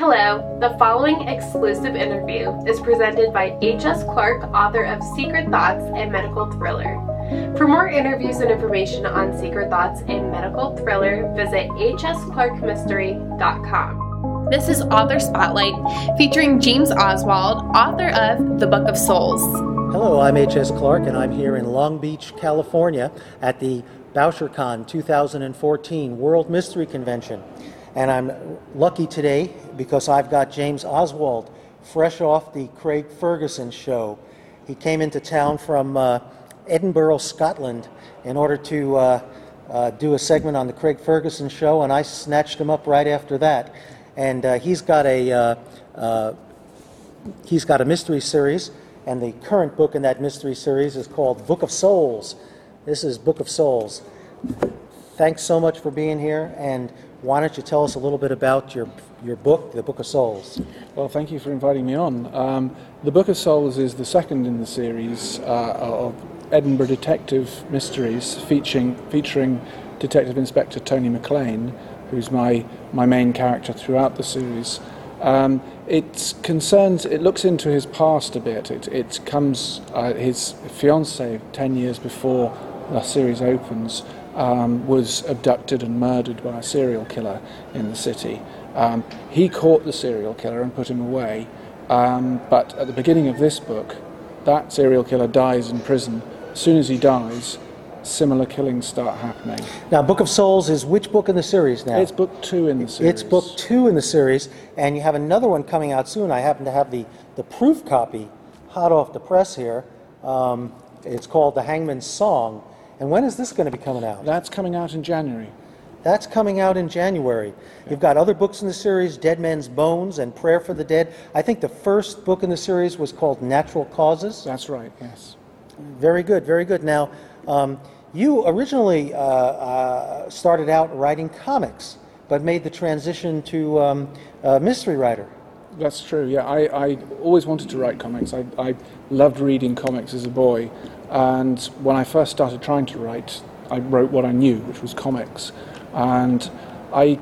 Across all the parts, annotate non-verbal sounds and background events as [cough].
Hello, the following exclusive interview is presented by H.S. Clark, author of Secret Thoughts and Medical Thriller. For more interviews and information on Secret Thoughts and Medical Thriller, visit hsclarkmystery.com. This is Author Spotlight featuring James Oswald, author of The Book of Souls. Hello, I'm H.S. Clark, and I'm here in Long Beach, California at the BoucherCon 2014 World Mystery Convention. And I'm lucky today because I've got James Oswald fresh off the Craig Ferguson show. He came into town from uh, Edinburgh, Scotland, in order to uh, uh, do a segment on the Craig Ferguson show, and I snatched him up right after that. And uh, he's got a uh, uh, he's got a mystery series, and the current book in that mystery series is called Book of Souls. This is Book of Souls. Thanks so much for being here, and why don't you tell us a little bit about your, your book, The Book of Souls? Well, thank you for inviting me on. Um, the Book of Souls is the second in the series uh, of Edinburgh detective mysteries featuring, featuring Detective Inspector Tony McLean, who's my, my main character throughout the series. Um, it concerns, it looks into his past a bit. It, it comes, uh, his fiancee, 10 years before the series opens, um, was abducted and murdered by a serial killer in the city. Um, he caught the serial killer and put him away, um, but at the beginning of this book, that serial killer dies in prison. As soon as he dies, similar killings start happening. Now, Book of Souls is which book in the series now? It's book two in the series. It's book two in the series, and you have another one coming out soon. I happen to have the, the proof copy hot off the press here. Um, it's called The Hangman's Song. And when is this going to be coming out? That's coming out in January. That's coming out in January. You've got other books in the series, Dead Men's Bones and Prayer for the Dead. I think the first book in the series was called Natural Causes. That's right, yes. Very good, very good. Now, um, you originally uh, uh, started out writing comics, but made the transition to um, a mystery writer. That's true, yeah. I, I always wanted to write comics. I, I loved reading comics as a boy. And when I first started trying to write, I wrote what I knew, which was comics. And I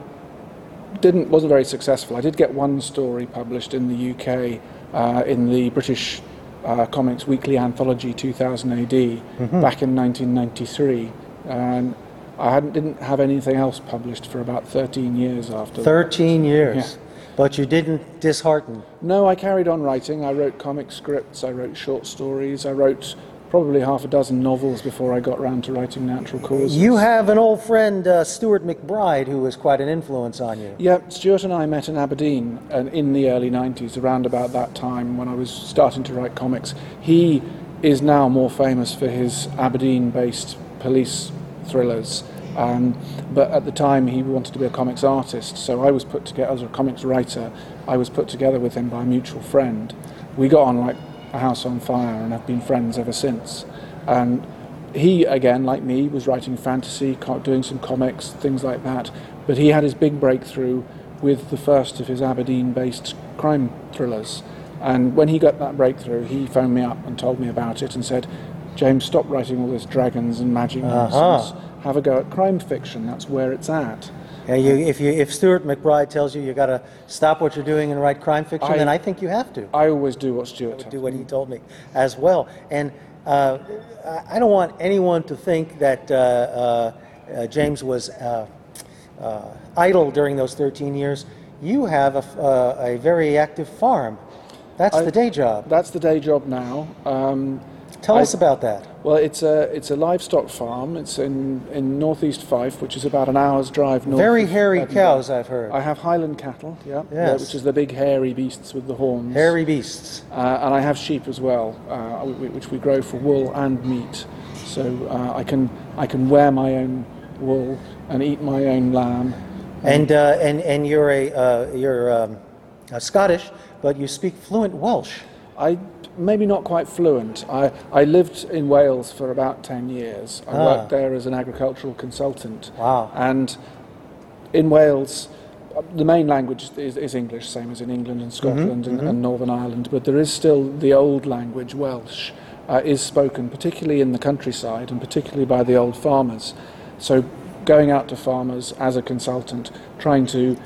didn't wasn't very successful. I did get one story published in the UK uh, in the British uh, Comics Weekly Anthology 2000 AD Mm-hmm. back in 1993, and I hadn't didn't have anything else published for about 13 years after. that. 13 years. Yeah. But you didn't dishearten. No, I carried on writing. I wrote comic scripts, I wrote short stories, I wrote probably half a dozen novels before I got round to writing Natural Causes. You have an old friend, uh, Stuart MacBride, who was quite an influence on you. Yeah, Stuart and I met in Aberdeen uh, in the early 90s, around about that time when I was starting to write comics. He is now more famous for his Aberdeen based police thrillers. Um, but at the time, he wanted to be a comics artist, so I was put together as a comics writer. I was put together with him by a mutual friend. We got on like a house on fire and have been friends ever since. And he, again, like me, was writing fantasy, doing some comics, things like that. But he had his big breakthrough with the first of his Aberdeen based crime thrillers. And when he got that breakthrough, he phoned me up and told me about it and said, James, stop writing all this dragons and magic Uh-huh. Have a go at crime fiction. That's where it's at. Yeah, you, if, you, if Stuart MacBride tells you you've got to stop what you're doing and write crime fiction, I- then I think you have to. I always do what Stuart do what he told me as well. And uh, I don't want anyone to think that uh, uh, uh, James was uh, uh, idle during those 13 years. You have a, uh, a very active farm. That's I- the day job. That's the day job now. Um, Tell I- us about that. Well, it's a it's a livestock farm. It's in in northeast Fife, which is about an hour's drive north. Very hairy Edinburgh. cows, I've heard. I have Highland cattle, yeah, Yes. which is the big hairy beasts with the horns. Hairy beasts. Uh, and I have sheep as well, uh, which we grow for wool and meat. So uh, I can I can wear my own wool and eat my own lamb. And, uh, and, and you're, a, uh, you're um, uh, Scottish, but you speak fluent Welsh. I maybe not quite fluent. I, I lived in Wales for about 10 years. I Ah. worked there as an agricultural consultant. Wow. And in Wales, the main language is, is English, same as in England and Scotland and, and Northern Ireland, but there is still the old language, Welsh, uh, is spoken, particularly in the countryside and particularly by the old farmers. So going out to farmers as a consultant, trying to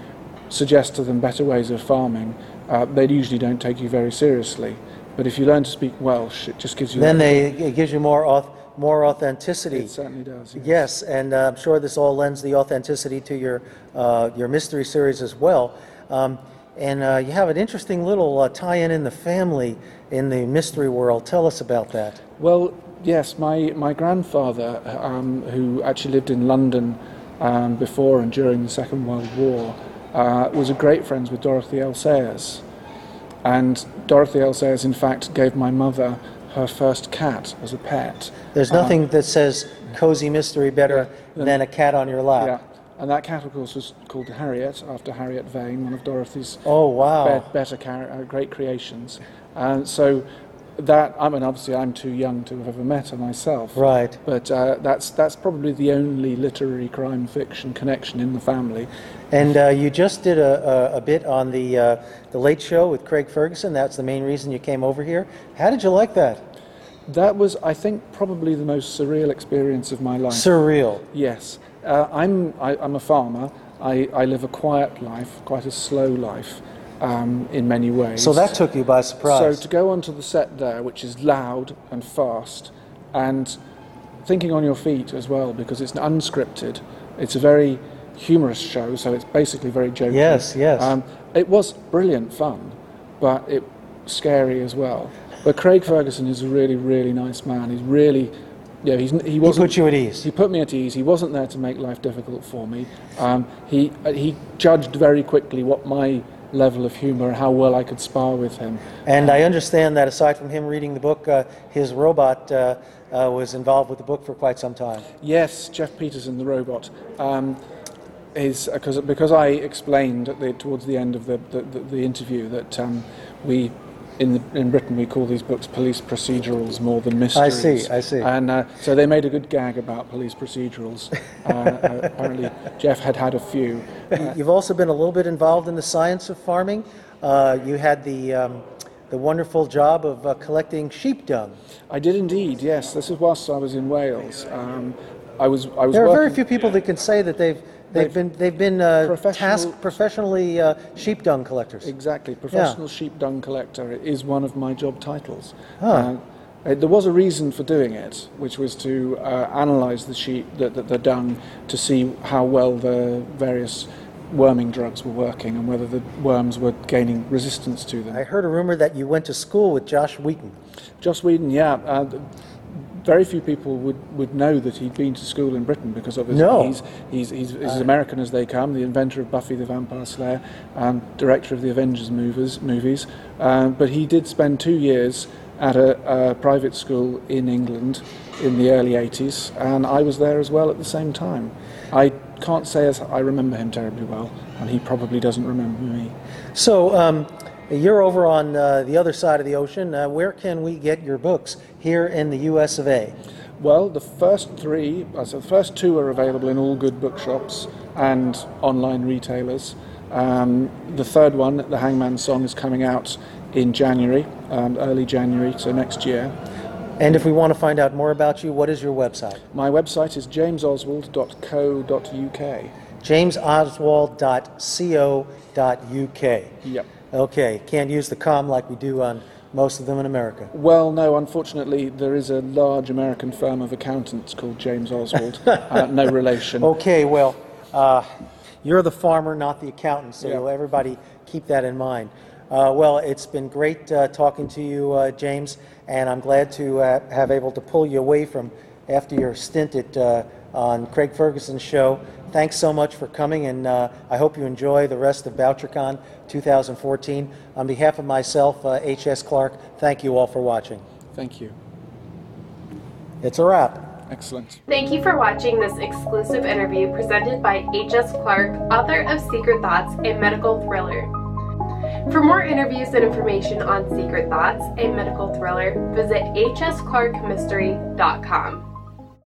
suggest to them better ways of farming, uh, they usually don't take you very seriously. But if you learn to speak Welsh, it just gives you. Then they, it gives you more, auth- more authenticity. It certainly does. yes. Yes, and uh, I'm sure this all lends the authenticity to your, uh, your mystery series as well. Um, and uh, you have an interesting little uh, tie-in in the family in the mystery world. Tell us about that. Well, yes, my, my grandfather, um, who actually lived in London um, before and during the Second World War, uh, was a great friend with Dorothy L. Sayers. And Dorothy L. Sayers, in fact, gave my mother her first cat as a pet. There's nothing that says cozy mystery better than a cat on your lap. Yeah. And that cat, of course, was called Harriet, after Harriet Vane, one of Dorothy's Oh, wow. be- better char- uh, great creations. And so that, I mean, obviously I'm too young to have ever met her myself. Right. But uh, that's, that's probably the only literary crime fiction connection in the family. And uh, you just did a, a, a bit on the, uh, the Late Show with Craig Ferguson. That's the main reason you came over here. How did you like that? That was, I think, probably the most surreal experience of my life. Surreal. Yes. Uh, I'm, I, I'm a farmer. I, I live a quiet life, quite a slow life um, in many ways. So that took you by surprise. So to go onto the set there, which is loud and fast, and thinking on your feet as well, because it's unscripted. It's a very humorous show, so it's basically very jokey. Yes, yes. Um, it was brilliant fun, but it scary as well. But Craig Ferguson is a really, really nice man. He's really, yeah, he's he he wasn't. He put you at ease. He put me at ease. He wasn't there to make life difficult for me. Um, he uh, he judged very quickly what my level of humour and how well I could spar with him. And I understand that aside from him reading the book, uh, his robot uh, uh, was involved with the book for quite some time. Yes, Geoff Peterson, the robot, um, is because because I explained at the, towards the end of the the, the, the interview that um, we. In, the, in Britain, we call these books police procedurals more than mysteries. I see, I see. And uh, so they made a good gag about police procedurals. Uh, uh, apparently, Geoff had had a few. You've also been a little bit involved in the science of farming. Uh, you had the, um, the wonderful job of uh, collecting sheep dung. I did indeed. Yes, this was whilst I was in Wales. Um, I was I was There are working. very few people that can say that they've, they've, been, they've been uh, Professional- tasked professionally uh, sheep dung collectors. Exactly. Professional sheep dung collector is one of my job titles. Huh. Uh, there was a reason for doing it, which was to uh, analyse the sheep, the, the, the dung, to see how well the various worming drugs were working and whether the worms were gaining resistance to them. I heard a rumor that you went to school with Joss Whedon. Joss Whedon, yeah. Uh, very few people would, would know that he'd been to school in Britain because obviously No. he's, he's, he's, he's as American as they come, the inventor of Buffy the Vampire Slayer, and director of the Avengers movies. movies. Um, but he did spend two years at a, a private school in England in the early 80s, and I was there as well at the same time. I can't say as I remember him terribly well, and he probably doesn't remember me. So um, you're over on uh, the other side of the ocean. Uh, where can we get your books here in the U.S. of A? Well, the first three, uh, so the first two are available in all good bookshops and online retailers. Um, the third one, The Hangman Song, is coming out in January, um, early January, so next year. And if we want to find out more about you, what is your website? My website is jamesoswald.co.uk. jamesoswald.co.uk. Yep. Okay, can't use the com like we do on most of them in America. Well, no, unfortunately, there is a large American firm of accountants called James Oswald. uh, no [laughs] relation. Okay, well, uh, you're the farmer, not the accountant, so Yeah. everybody keep that in mind. Uh, well, it's been great uh, talking to you, uh, James, and I'm glad to uh, have able to pull you away from after your stint at, uh, on Craig Ferguson's show. Thanks so much for coming, and uh, I hope you enjoy the rest of BoucherCon 2014. On behalf of myself, uh, H.S. Clark, thank you all for watching. Thank you. It's a wrap. Excellent. Thank you for watching this exclusive interview presented by H.S. Clark, author of Secret Thoughts, a medical thriller. For more interviews and information on Secret Thoughts, a medical thriller, visit hsclarkmystery.com.